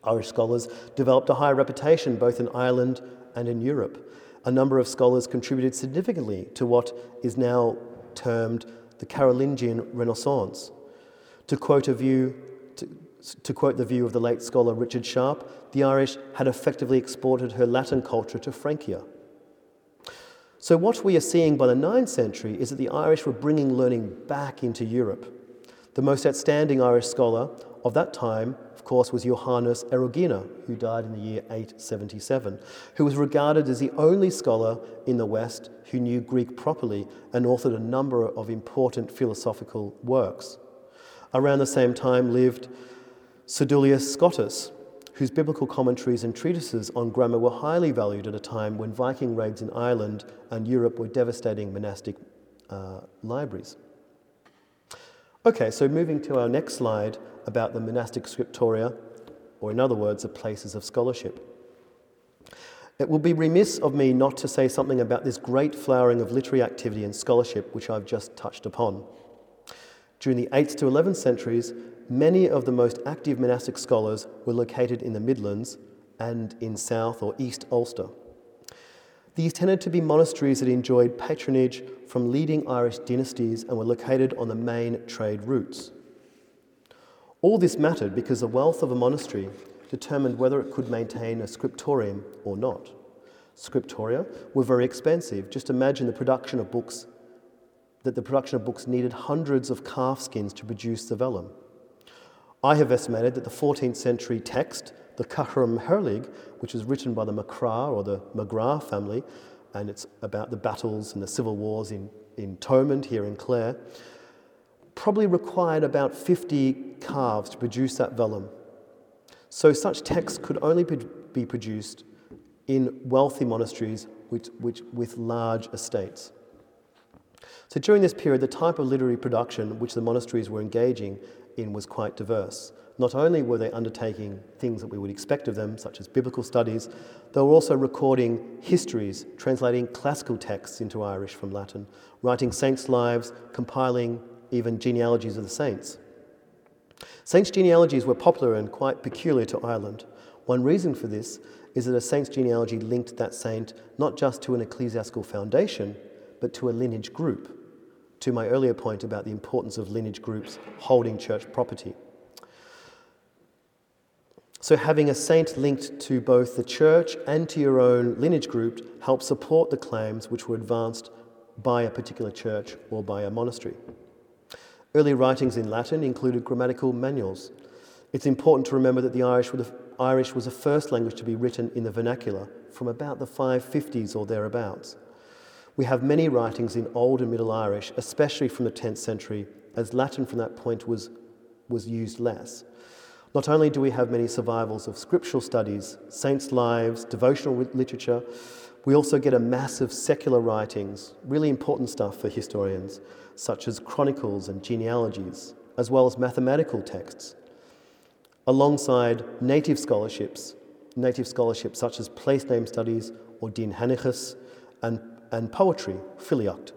Irish scholars developed a high reputation both in Ireland and in Europe. A number of scholars contributed significantly to what is now termed the Carolingian Renaissance. To quote a view, to, quote the view of the late scholar Richard Sharp, the Irish had effectively exported her Latin culture to Francia. So, what we are seeing by the 9th century is that the Irish were bringing learning back into Europe. The most outstanding Irish scholar of that time of course, was Johannes Eriugena, who died in the year 877, who was regarded as the only scholar in the West who knew Greek properly and authored a number of important philosophical works. Around the same time lived Sedulius Scotus, whose biblical commentaries and treatises on grammar were highly valued at a time when Viking raids in Ireland and Europe were devastating monastic uh, libraries. Okay, so moving to our next slide, about the monastic scriptoria, or in other words, the places of scholarship. It will be remiss of me not to say something about this great flowering of literary activity and scholarship which I've just touched upon. During the 8th to 11th centuries, many of the most active monastic scholars were located in the Midlands and in South or East Ulster. These tended to be monasteries that enjoyed patronage from leading Irish dynasties and were located on the main trade routes. All this mattered because the wealth of a monastery determined whether it could maintain a scriptorium or not. Scriptoria were very expensive. Just imagine the production of books, that the production of books needed hundreds of calf skins to produce the vellum. I have estimated that the 14th century text, the Caithréim Thoirdhealbhaigh, which was written by the MacCra or the McGrath family, and it's about the battles and the civil wars in, in Thomond here in Clare, probably required about 50 calves to produce that vellum. So such texts could only be produced in wealthy monasteries which, which, with large estates. So during this period, the type of literary production which the monasteries were engaging in was quite diverse. Not only were they undertaking things that we would expect of them, such as biblical studies, they were also recording histories, translating classical texts into Irish from Latin, writing saints' lives, compiling even genealogies of the saints. Saints' genealogies were popular and quite peculiar to Ireland. One reason for this is that a saint's genealogy linked that saint not just to an ecclesiastical foundation, but to a lineage group, to my earlier point about the importance of lineage groups holding church property. So, having a saint linked to both the church and to your own lineage group helps support the claims which were advanced by a particular church or by a monastery. Early writings in Latin included grammatical manuals. It's important to remember that the Irish, the Irish was the first language to be written in the vernacular from about the 550s or thereabouts. We have many writings in Old and Middle Irish, especially from the 10th century, as Latin from that point was, was used less. Not only do we have many survivals of scriptural studies, saints' lives, devotional literature, we also get a mass of secular writings, really important stuff for historians, such as chronicles and genealogies, as well as mathematical texts, alongside native scholarships, native scholarships such as place name studies or Dindshenchas, and, and poetry, filiocht.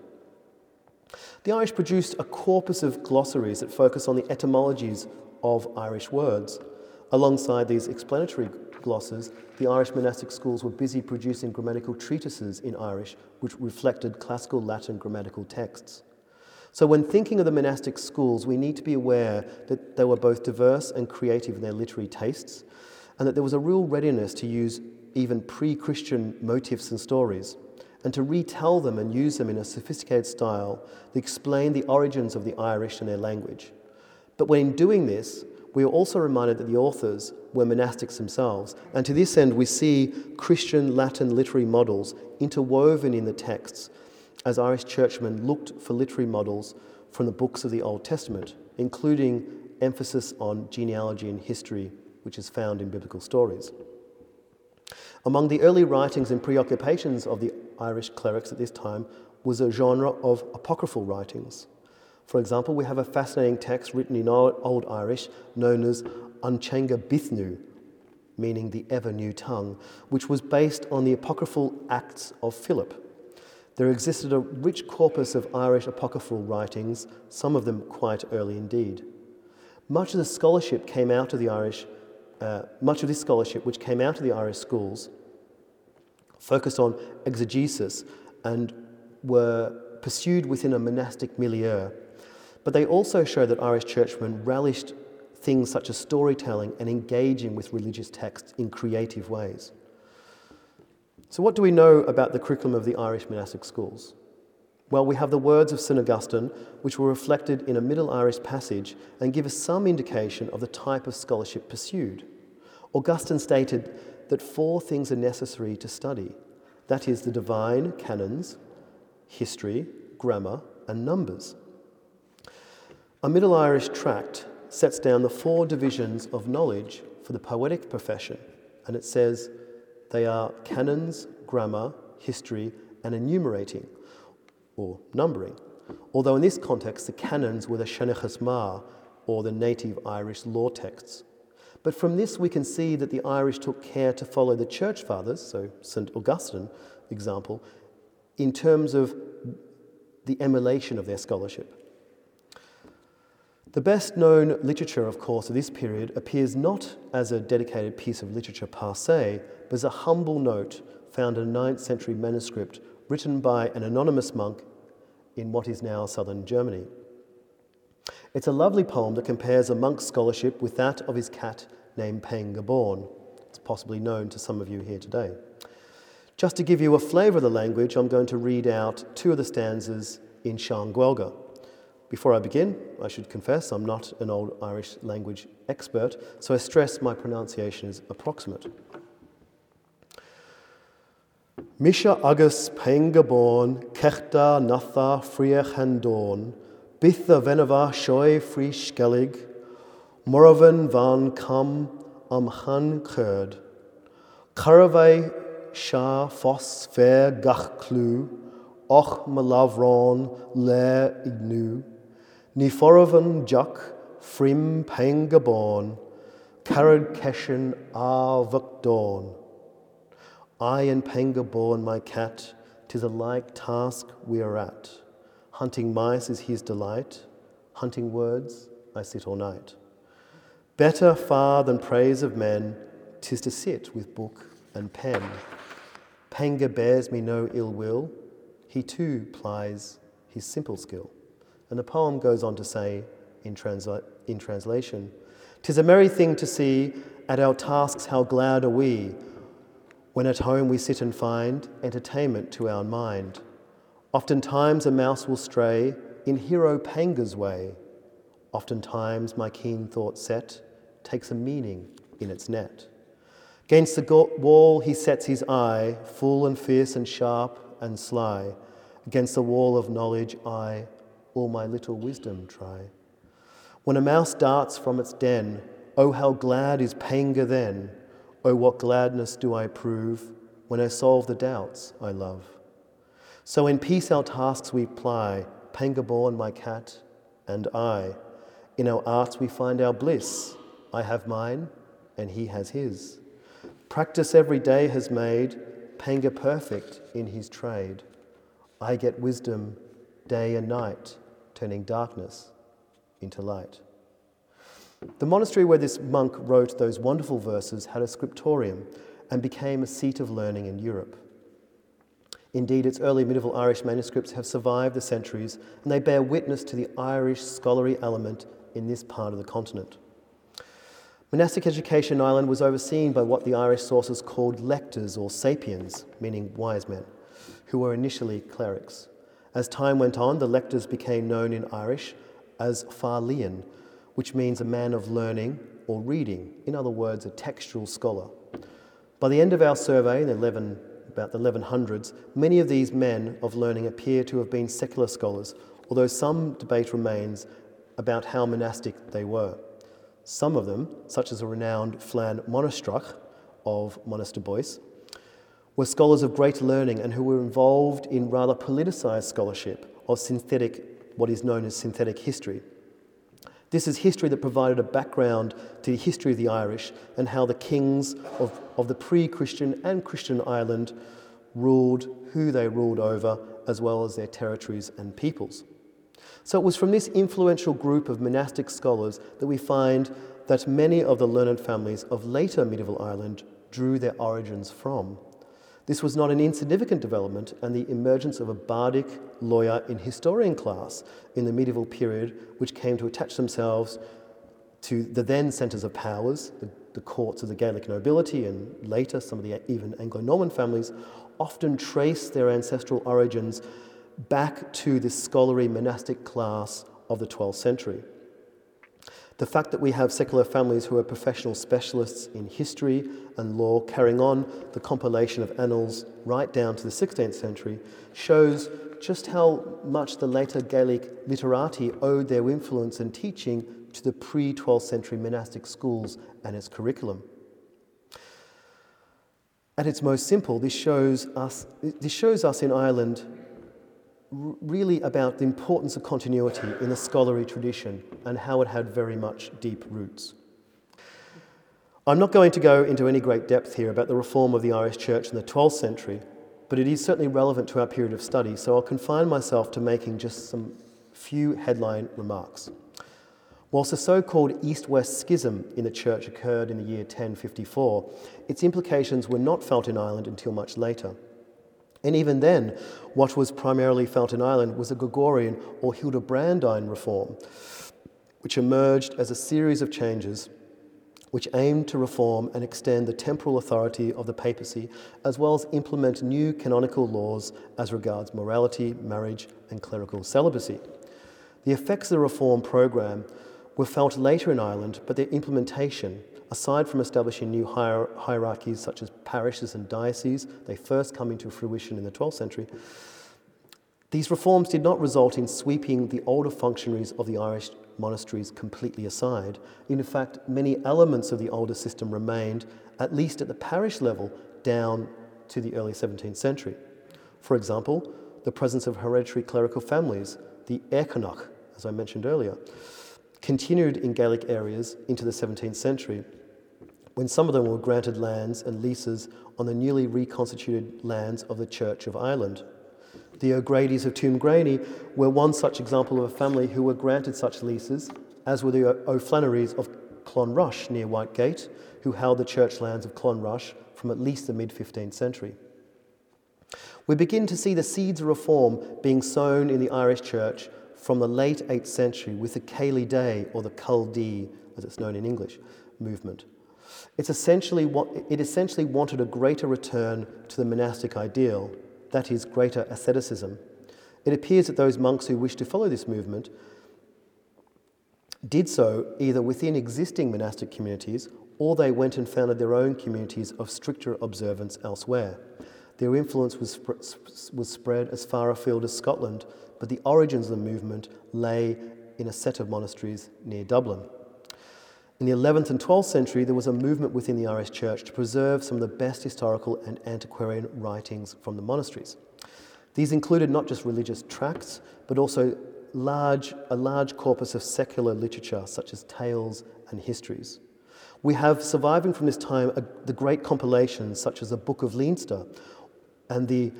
The Irish produced a corpus of glossaries that focus on the etymologies of Irish words. Alongside these explanatory glosses, the Irish monastic schools were busy producing grammatical treatises in Irish which reflected classical Latin grammatical texts. So, when thinking of the monastic schools, we need to be aware that they were both diverse and creative in their literary tastes, and that there was a real readiness to use even pre Christian motifs and stories, and to retell them and use them in a sophisticated style that explain the origins of the Irish and their language. But when doing this, we are also reminded that the authors were monastics themselves. And to this end, we see Christian Latin literary models interwoven in the texts as Irish churchmen looked for literary models from the books of the Old Testament, including emphasis on genealogy and history, which is found in biblical stories. Among the early writings and preoccupations of the Irish clerics at this time was a genre of apocryphal writings. For example, we have a fascinating text written in Old Irish known as Unchenga Bithnu, meaning the ever new tongue, which was based on the apocryphal Acts of Philip. There existed a rich corpus of Irish apocryphal writings, some of them quite early indeed. Much of the scholarship came out of the Irish, uh, much of this scholarship, which came out of the Irish schools, focused on exegesis and were pursued within a monastic milieu. But they also show that Irish churchmen relished things such as storytelling and engaging with religious texts in creative ways. So, what do we know about the curriculum of the Irish monastic schools? Well, we have the words of St. Augustine, which were reflected in a Middle Irish passage and give us some indication of the type of scholarship pursued. Augustine stated that four things are necessary to study that is, the divine canons, history, grammar, and numbers. A Middle Irish tract sets down the four divisions of knowledge for the poetic profession, and it says they are canons, grammar, history, and enumerating, or numbering. Although in this context, the canons were the Seanchas Mair, or the native Irish law texts. But from this, we can see that the Irish took care to follow the church fathers, so St. Augustine, example, in terms of the emulation of their scholarship. The best known literature, of course, of this period appears not as a dedicated piece of literature per se, but as a humble note found in a 9th century manuscript written by an anonymous monk in what is now southern Germany. It's a lovely poem that compares a monk's scholarship with that of his cat named Gabón. It's possibly known to some of you here today. Just to give you a flavour of the language, I'm going to read out two of the stanzas in Sean Gaeilge. Before I begin, I should confess I'm not an Old Irish language expert, so I stress my pronunciation is approximate. Misha agus Peinn Gabón, kechta natha friach handón, bitha venava shoy fri skellig, moravan van kam am han kurd, caravai sha fos fair gach clú, och malavron le ignu, Ní forhan Jack frim pein gabón, Carad keshin avuk dawn. I and Pangur Bán, my cat, tis a like task we are at. Hunting mice is his delight, hunting words I sit all night. Better far than praise of men, tis to sit with book and pen. Pangur bears me no ill will, he too plies his simple skill. And the poem goes on to say, in, transla- in translation, Tis a merry thing to see, at our tasks how glad are we, when at home we sit and find entertainment to our mind. Oftentimes a mouse will stray in hero Pangur's way. Oftentimes my keen thoughts set takes a meaning in its net. Against the wall he sets his eye, full and fierce and sharp and sly. Against the wall of knowledge I all my little wisdom try. When a mouse darts from its den, oh, how glad is Pangur then! Oh, what gladness do I prove when I solve the doubts I love. So in peace our tasks we ply, Pangur Bán my cat, and I. In our arts we find our bliss. I have mine, and he has his. Practice every day has made Pangur perfect in his trade. I get wisdom day and night turning darkness into light. The monastery where this monk wrote those wonderful verses had a scriptorium and became a seat of learning in Europe. Indeed, its early medieval Irish manuscripts have survived the centuries and they bear witness to the Irish scholarly element in this part of the continent. Monastic education in Ireland was overseen by what the Irish sources called lectors or sapiens, meaning wise men, who were initially clerics. As time went on, the lectors became known in Irish as Farlean, which means a man of learning or reading, in other words, a textual scholar. By the end of our survey, in 11, about the 1100s, many of these men of learning appear to have been secular scholars, although some debate remains about how monastic they were. Some of them, such as the renowned Flann Mainistrech of Monasterboice, were scholars of great learning and who were involved in rather politicized scholarship of synthetic, what is known as synthetic history. This is history that provided a background to the history of the Irish and how the kings of, of the pre Christian and Christian Ireland ruled who they ruled over, as well as their territories and peoples. So it was from this influential group of monastic scholars that we find that many of the learned families of later medieval Ireland drew their origins from. This was not an insignificant development, and the emergence of a bardic lawyer in historian class in the medieval period, which came to attach themselves to the then centres of powers, the, the, courts of the Gaelic nobility, and later some of the even Anglo Norman families, often trace their ancestral origins back to this scholarly monastic class of the 12th century. The fact that we have secular families who are professional specialists in history and law carrying on the compilation of annals right down to the 16th century shows just how much the later Gaelic literati owed their influence and teaching to the pre 12th century monastic schools and its curriculum. At its most simple, this shows us, this shows us in Ireland really about the importance of continuity in the scholarly tradition and how it had very much deep roots. I'm not going to go into any great depth here about the reform of the Irish Church in the 12th century, but it is certainly relevant to our period of study, so I'll confine myself to making just some few headline remarks. Whilst the so called East West Schism in the Church occurred in the year 1054, its implications were not felt in Ireland until much later. And even then, what was primarily felt in Ireland was a Gregorian or Hildebrandine reform, which emerged as a series of changes which aimed to reform and extend the temporal authority of the papacy, as well as implement new canonical laws as regards morality, marriage, and clerical celibacy. The effects of the reform program were felt later in Ireland, but their implementation aside from establishing new hier- hierarchies such as parishes and dioceses, they first come into fruition in the 12th century. These reforms did not result in sweeping the older functionaries of the Irish monasteries completely aside. In fact, many elements of the older system remained, at least at the parish level, down to the early 17th century. For example, the presence of hereditary clerical families, the Earconach, as I mentioned earlier, continued in Gaelic areas into the 17th century when some of them were granted lands and leases on the newly reconstituted lands of the Church of Ireland. The O'Grady's of Tuamgraney were one such example of a family who were granted such leases, as were the O'Flannerys of Clonrush near Whitegate, who held the church lands of Clonrush from at least the mid 15th century. We begin to see the seeds of reform being sown in the Irish church from the late 8th century with the Céile Dé, or the Culdee, as it's known in English, movement. It's essentially, it essentially wanted a greater return to the monastic ideal, that is, greater asceticism. It appears that those monks who wished to follow this movement did so either within existing monastic communities or they went and founded their own communities of stricter observance elsewhere. Their influence was, was spread as far afield as Scotland, but the origins of the movement lay in a set of monasteries near Dublin. In the 11th and 12th century, there was a movement within the Irish Church to preserve some of the best historical and antiquarian writings from the monasteries. These included not just religious tracts, but also large, a large corpus of secular literature, such as tales and histories. We have surviving from this time a, the great compilations, such as the Book of Leinster and the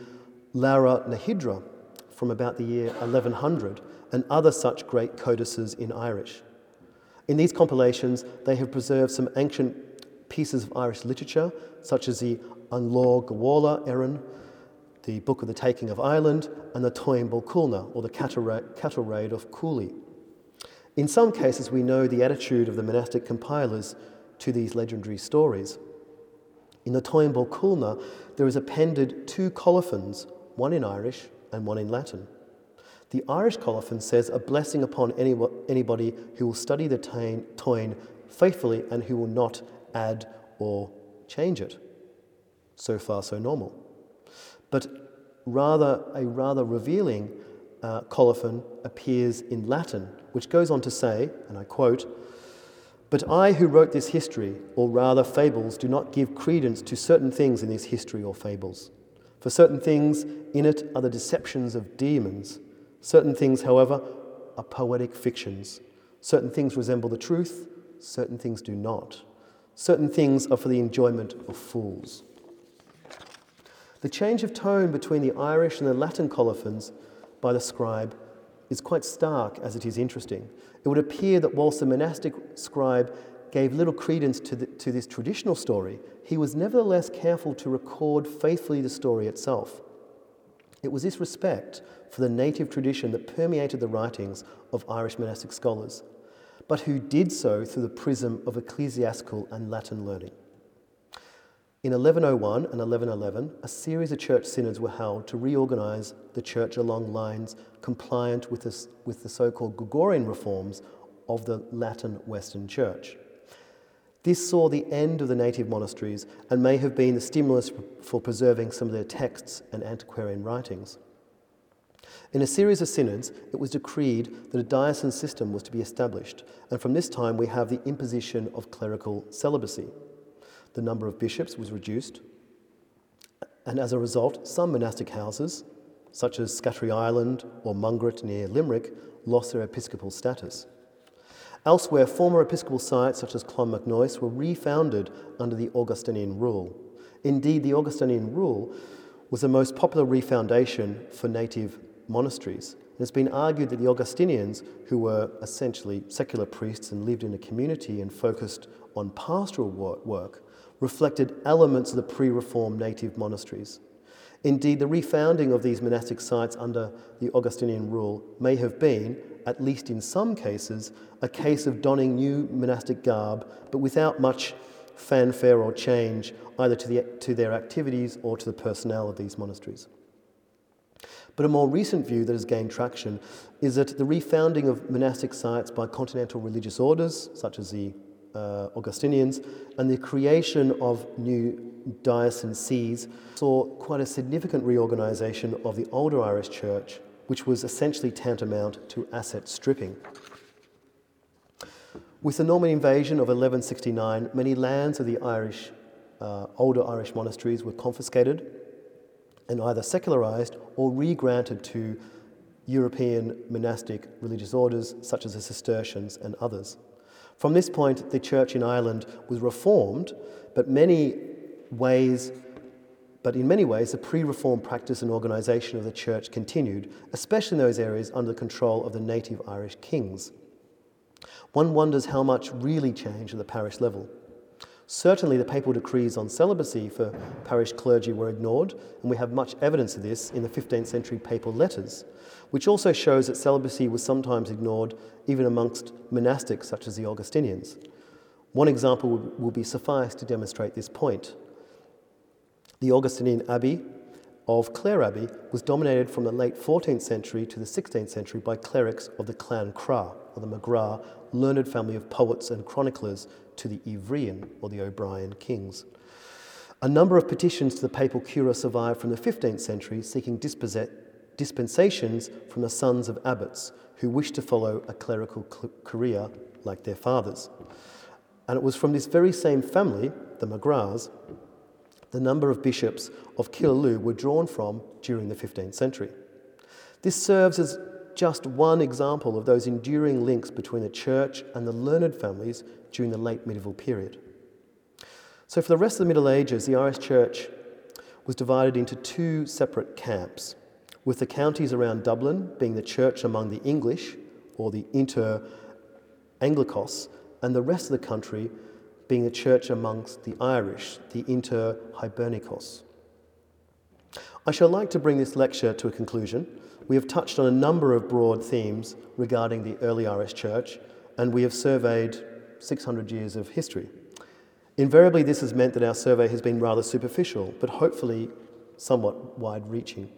Lebor na hUidre from about the year 1100, and other such great codices in Irish. In these compilations, they have preserved some ancient pieces of Irish literature, such as the An Lá Gabhála Éireann, the Book of the Taking of Ireland, and the Bó Cúailnge, or the Cattle Raid of Cooley. In some cases, we know the attitude of the monastic compilers to these legendary stories. In the Bó Cúailnge, there is appended two colophons, one in Irish and one in Latin. The Irish colophon says a blessing upon anybody who will study the Táin faithfully and who will not add or change it. So far, so normal. But rather, a rather revealing uh, colophon appears in Latin, which goes on to say, and I quote, But I who wrote this history, or rather fables, do not give credence to certain things in this history or fables. For certain things in it are the deceptions of demons. Certain things, however, are poetic fictions. Certain things resemble the truth, certain things do not. Certain things are for the enjoyment of fools. The change of tone between the Irish and the Latin colophons by the scribe is quite stark as it is interesting. It would appear that whilst the monastic scribe gave little credence to, the, to this traditional story, he was nevertheless careful to record faithfully the story itself. It was this respect for the native tradition that permeated the writings of Irish monastic scholars, but who did so through the prism of ecclesiastical and Latin learning. In 1101 and 1111, a series of church synods were held to reorganize the church along lines compliant with the, with the so called Gregorian reforms of the Latin Western Church. This saw the end of the native monasteries and may have been the stimulus for preserving some of their texts and antiquarian writings. In a series of synods, it was decreed that a diocesan system was to be established, and from this time we have the imposition of clerical celibacy the number of bishops was reduced, and as a result, some monastic houses, such as Scattery Island or Mungret near Limerick, lost their episcopal status. Elsewhere, former episcopal sites such as Clonmacnoise were refounded under the Augustinian rule. Indeed, the Augustinian rule was the most popular refoundation for native monasteries. And It has been argued that the Augustinians, who were essentially secular priests and lived in a community and focused on pastoral work, reflected elements of the pre reformed native monasteries. Indeed, the refounding of these monastic sites under the Augustinian rule may have been, at least in some cases, a case of donning new monastic garb, but without much fanfare or change either to, the, to their activities or to the personnel of these monasteries. But a more recent view that has gained traction is that the refounding of monastic sites by continental religious orders, such as the uh, Augustinians, and the creation of new diocesan sees saw quite a significant reorganisation of the older Irish church, which was essentially tantamount to asset stripping. With the Norman invasion of 1169, many lands of the Irish, uh, older Irish monasteries were confiscated and either secularized or re-granted to European monastic religious orders such as the Cistercians and others. From this point, the church in Ireland was reformed, but many ways but in many ways, the pre reform practice and organisation of the church continued, especially in those areas under the control of the native Irish kings. One wonders how much really changed at the parish level. Certainly, the papal decrees on celibacy for parish clergy were ignored, and we have much evidence of this in the 15th century papal letters, which also shows that celibacy was sometimes ignored even amongst monastics such as the Augustinians. One example will be suffice to demonstrate this point. The Augustinian abbey of Clare Abbey was dominated from the late 14th century to the 16th century by clerics of the Clan Cra, or the McGrath, learned family of poets and chroniclers to the Ivrian, or the O'Brien kings. A number of petitions to the papal curia survive from the 15th century seeking dispensations from the sons of abbots who wished to follow a clerical career like their fathers. And it was from this very same family, the McGraths, the number of bishops of Killaloe were drawn from during the 15th century. This serves as just one example of those enduring links between the church and the learned families during the late medieval period. So, for the rest of the Middle Ages, the Irish church was divided into two separate camps, with the counties around Dublin being the church among the English, or the inter Anglicos, and the rest of the country being a church amongst the Irish, the inter Hibernicos. I shall like to bring this lecture to a conclusion. We have touched on a number of broad themes regarding the early Irish church, and we have surveyed 600 years of history. Invariably, this has meant that our survey has been rather superficial, but hopefully somewhat wide reaching.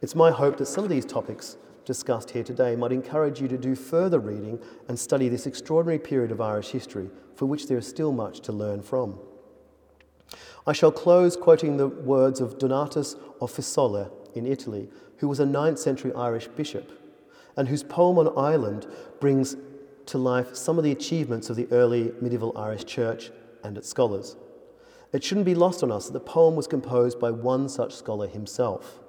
It's my hope that some of these topics discussed here today might encourage you to do further reading and study this extraordinary period of Irish history, for which there is still much to learn from. I shall close quoting the words of Donatus of Fiesole in Italy, who was a 9th century Irish bishop, and whose poem on Ireland brings to life some of the achievements of the early medieval Irish church and its scholars. It shouldn't be lost on us that the poem was composed by one such scholar himself,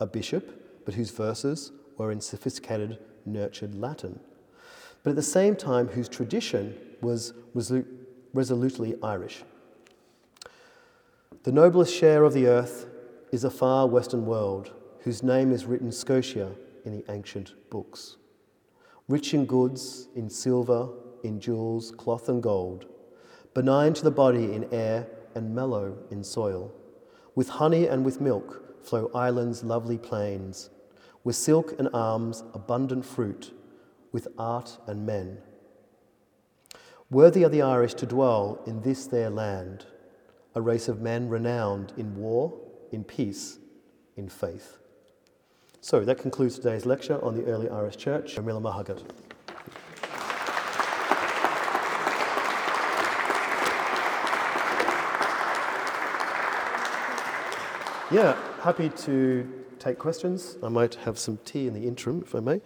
a bishop, but whose verses were in sophisticated, nurtured Latin, but at the same time whose tradition was resolutely Irish. The noblest share of the earth is a far western world whose name is written Scotia in the ancient books. Rich in goods, in silver, in jewels, cloth, and gold, benign to the body in air and mellow in soil. With honey and with milk flow Ireland's lovely plains, with silk and arms, abundant fruit, with art and men. Worthy are the Irish to dwell in this their land, a race of men renowned in war, in peace, in faith. So that concludes today's lecture on the early Irish Church. Mila Mahagat. Yeah, happy to take questions. I might have some tea in the interim, if I may.